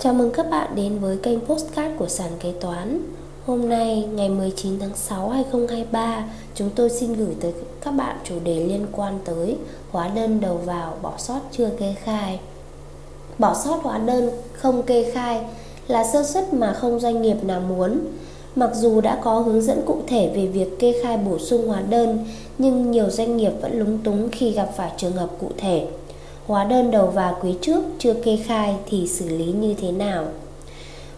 Chào mừng các bạn đến với kênh Postcard của Sàn Kế Toán. Hôm nay, ngày 19 tháng 6, 2023 Chúng tôi xin gửi tới các bạn chủ đề liên quan tới Hóa đơn đầu vào bỏ sót chưa kê khai. Bỏ sót hóa đơn không kê khai là sơ suất mà không doanh nghiệp nào muốn. Mặc dù đã có hướng dẫn cụ thể về việc kê khai bổ sung hóa đơn Nhưng nhiều doanh nghiệp vẫn lúng túng khi gặp phải trường hợp cụ thể. Hóa đơn đầu vào quý trước chưa kê khai thì xử lý như thế nào?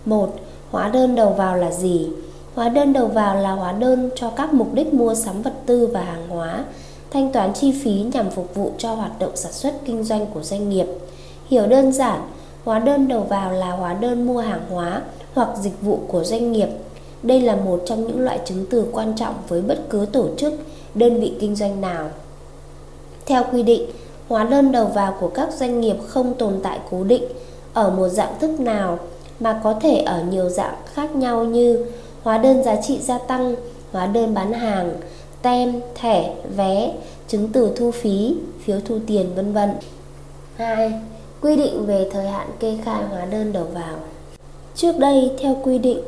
1. Hóa đơn đầu vào là gì? Hóa đơn đầu vào là hóa đơn cho các mục đích mua sắm vật tư và hàng hóa, thanh toán chi phí nhằm phục vụ cho hoạt động sản xuất kinh doanh của doanh nghiệp. Hiểu đơn giản, hóa đơn đầu vào là hóa đơn mua hàng hóa hoặc dịch vụ của doanh nghiệp. Đây là một trong những loại chứng từ quan trọng với bất cứ tổ chức, đơn vị kinh doanh nào. Theo quy định, hóa đơn đầu vào của các doanh nghiệp không tồn tại cố định ở một dạng thức nào mà có thể ở nhiều dạng khác nhau như hóa đơn giá trị gia tăng, hóa đơn bán hàng, tem, thẻ, vé, chứng từ thu phí, phiếu thu tiền vân vân. 2. Quy định về thời hạn kê khai hóa đơn đầu vào. Trước đây theo quy định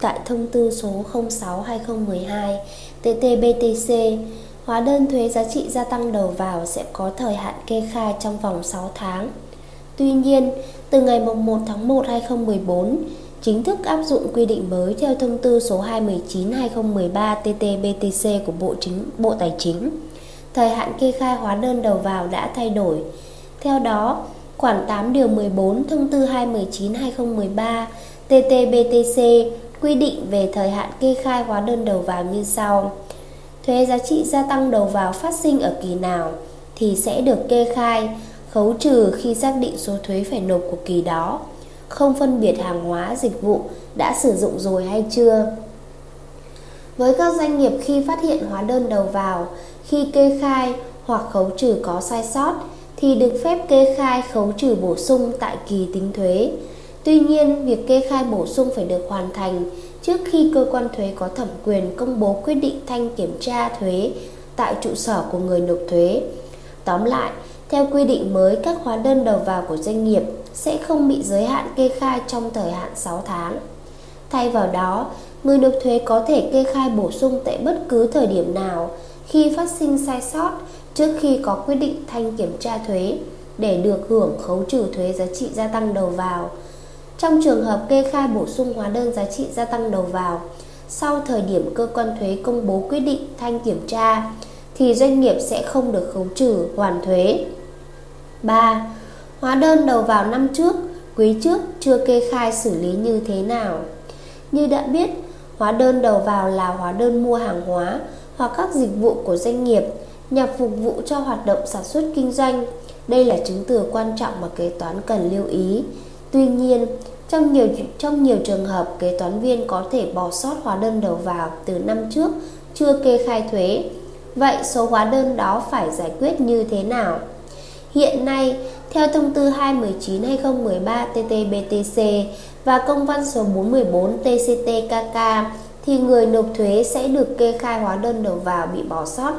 tại thông tư số 06/2012 TT-BTC Hóa đơn thuế giá trị gia tăng đầu vào sẽ có thời hạn kê khai trong vòng 6 tháng. Tuy nhiên, từ ngày 1 tháng 1 2014, chính thức áp dụng quy định mới theo thông tư số 219/2013 TT-BTC của Bộ Chính Bộ Tài chính. Thời hạn kê khai hóa đơn đầu vào đã thay đổi. Theo đó, khoản 8 điều 14 thông tư 219/2013 TT-BTC quy định về thời hạn kê khai hóa đơn đầu vào như sau: thuế giá trị gia tăng đầu vào phát sinh ở kỳ nào thì sẽ được kê khai, khấu trừ khi xác định số thuế phải nộp của kỳ đó, không phân biệt hàng hóa, dịch vụ đã sử dụng rồi hay chưa. Với các doanh nghiệp khi phát hiện hóa đơn đầu vào, khi kê khai hoặc khấu trừ có sai sót thì được phép kê khai khấu trừ bổ sung tại kỳ tính thuế. Tuy nhiên, việc kê khai bổ sung phải được hoàn thành trước khi cơ quan thuế có thẩm quyền công bố quyết định thanh kiểm tra thuế tại trụ sở của người nộp thuế. Tóm lại, theo quy định mới, các hóa đơn đầu vào của doanh nghiệp sẽ không bị giới hạn kê khai trong thời hạn 6 tháng. Thay vào đó, người nộp thuế có thể kê khai bổ sung tại bất cứ thời điểm nào khi phát sinh sai sót trước khi có quyết định thanh kiểm tra thuế để được hưởng khấu trừ thuế giá trị gia tăng đầu vào trong trường hợp kê khai bổ sung hóa đơn giá trị gia tăng đầu vào sau thời điểm cơ quan thuế công bố quyết định thanh kiểm tra thì doanh nghiệp sẽ không được khấu trừ hoàn thuế. 3. Hóa đơn đầu vào năm trước, quý trước chưa kê khai xử lý như thế nào? Như đã biết, hóa đơn đầu vào là hóa đơn mua hàng hóa hoặc các dịch vụ của doanh nghiệp nhằm phục vụ cho hoạt động sản xuất kinh doanh. Đây là chứng từ quan trọng mà kế toán cần lưu ý. Tuy nhiên, trong nhiều trong nhiều trường hợp kế toán viên có thể bỏ sót hóa đơn đầu vào từ năm trước chưa kê khai thuế. Vậy số hóa đơn đó phải giải quyết như thế nào? Hiện nay, theo thông tư 219/2013 TT-BTC và công văn số 414 TCT-KK thì người nộp thuế sẽ được kê khai hóa đơn đầu vào bị bỏ sót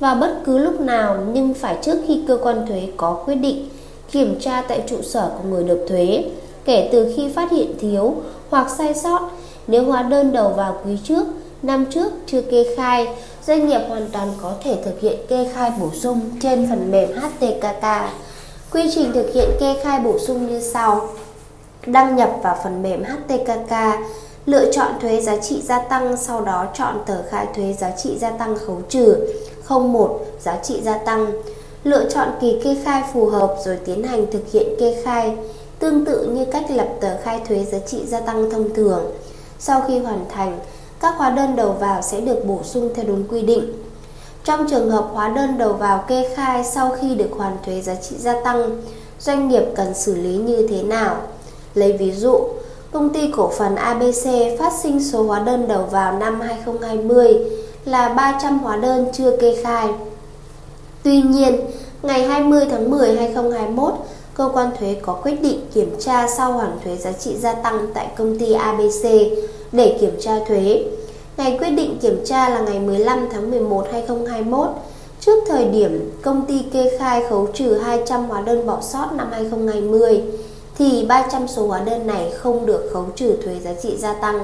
vào bất cứ lúc nào nhưng phải trước khi cơ quan thuế có quyết định kiểm tra tại trụ sở của người nộp thuế kể từ khi phát hiện thiếu hoặc sai sót nếu hóa đơn đầu vào quý trước, năm trước chưa kê khai, doanh nghiệp hoàn toàn có thể thực hiện kê khai bổ sung trên phần mềm HTKK. Quy trình thực hiện kê khai bổ sung như sau. Đăng nhập vào phần mềm HTKK, lựa chọn thuế giá trị gia tăng, sau đó chọn tờ khai thuế giá trị gia tăng khấu trừ 01 giá trị gia tăng. Lựa chọn kỳ kê khai phù hợp rồi tiến hành thực hiện kê khai tương tự như cách lập tờ khai thuế giá trị gia tăng thông thường. Sau khi hoàn thành, các hóa đơn đầu vào sẽ được bổ sung theo đúng quy định. Trong trường hợp hóa đơn đầu vào kê khai sau khi được hoàn thuế giá trị gia tăng, doanh nghiệp cần xử lý như thế nào? Lấy ví dụ, công ty cổ phần ABC phát sinh số hóa đơn đầu vào năm 2020 là 300 hóa đơn chưa kê khai. Tuy nhiên, ngày 20 tháng 10 2021, cơ quan thuế có quyết định kiểm tra sau hoàn thuế giá trị gia tăng tại công ty ABC để kiểm tra thuế. Ngày quyết định kiểm tra là ngày 15 tháng 11 2021, trước thời điểm công ty kê khai khấu trừ 200 hóa đơn bỏ sót năm 2020 thì 300 số hóa đơn này không được khấu trừ thuế giá trị gia tăng.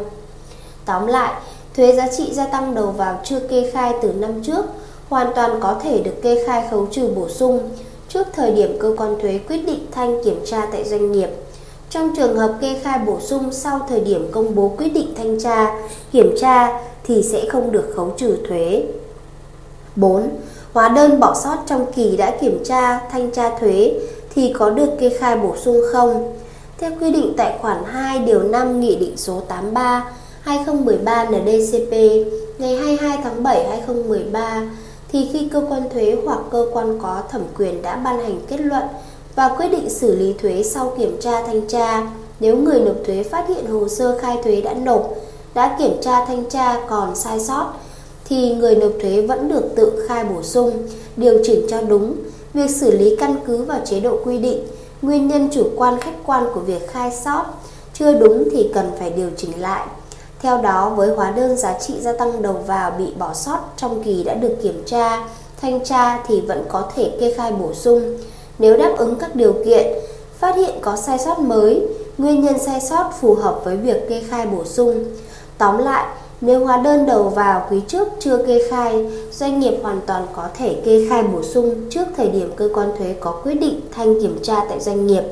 Tóm lại, thuế giá trị gia tăng đầu vào chưa kê khai từ năm trước hoàn toàn có thể được kê khai khấu trừ bổ sung trước thời điểm cơ quan thuế quyết định thanh kiểm tra tại doanh nghiệp. Trong trường hợp kê khai bổ sung sau thời điểm công bố quyết định thanh tra, kiểm tra thì sẽ không được khấu trừ thuế. 4. Hóa đơn bỏ sót trong kỳ đã kiểm tra, thanh tra thuế thì có được kê khai bổ sung không? Theo quy định tại khoản 2 điều 5 Nghị định số 83 2013 NDCP ngày 22 tháng 7 2013 thì khi cơ quan thuế hoặc cơ quan có thẩm quyền đã ban hành kết luận và quyết định xử lý thuế sau kiểm tra thanh tra, nếu người nộp thuế phát hiện hồ sơ khai thuế đã nộp, đã kiểm tra thanh tra còn sai sót thì người nộp thuế vẫn được tự khai bổ sung, điều chỉnh cho đúng. Việc xử lý căn cứ vào chế độ quy định, nguyên nhân chủ quan khách quan của việc khai sót chưa đúng thì cần phải điều chỉnh lại. Theo đó, với hóa đơn giá trị gia tăng đầu vào bị bỏ sót trong kỳ đã được kiểm tra, thanh tra thì vẫn có thể kê khai bổ sung. Nếu đáp ứng các điều kiện, phát hiện có sai sót mới, nguyên nhân sai sót phù hợp với việc kê khai bổ sung. Tóm lại, nếu hóa đơn đầu vào quý trước chưa kê khai, doanh nghiệp hoàn toàn có thể kê khai bổ sung trước thời điểm cơ quan thuế có quyết định thanh kiểm tra tại doanh nghiệp.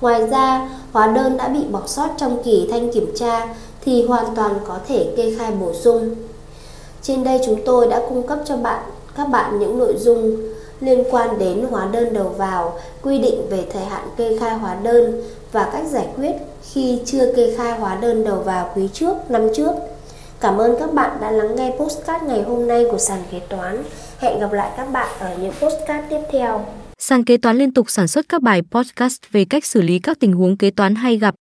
Ngoài ra, hóa đơn đã bị bỏ sót trong kỳ thanh kiểm tra thì hoàn toàn có thể kê khai bổ sung. Trên đây chúng tôi đã cung cấp cho bạn các bạn những nội dung liên quan đến hóa đơn đầu vào, quy định về thời hạn kê khai hóa đơn và cách giải quyết khi chưa kê khai hóa đơn đầu vào quý trước, năm trước. Cảm ơn các bạn đã lắng nghe postcard ngày hôm nay của sàn kế toán. Hẹn gặp lại các bạn ở những postcard tiếp theo. Sàn kế toán liên tục sản xuất các bài podcast về cách xử lý các tình huống kế toán hay gặp,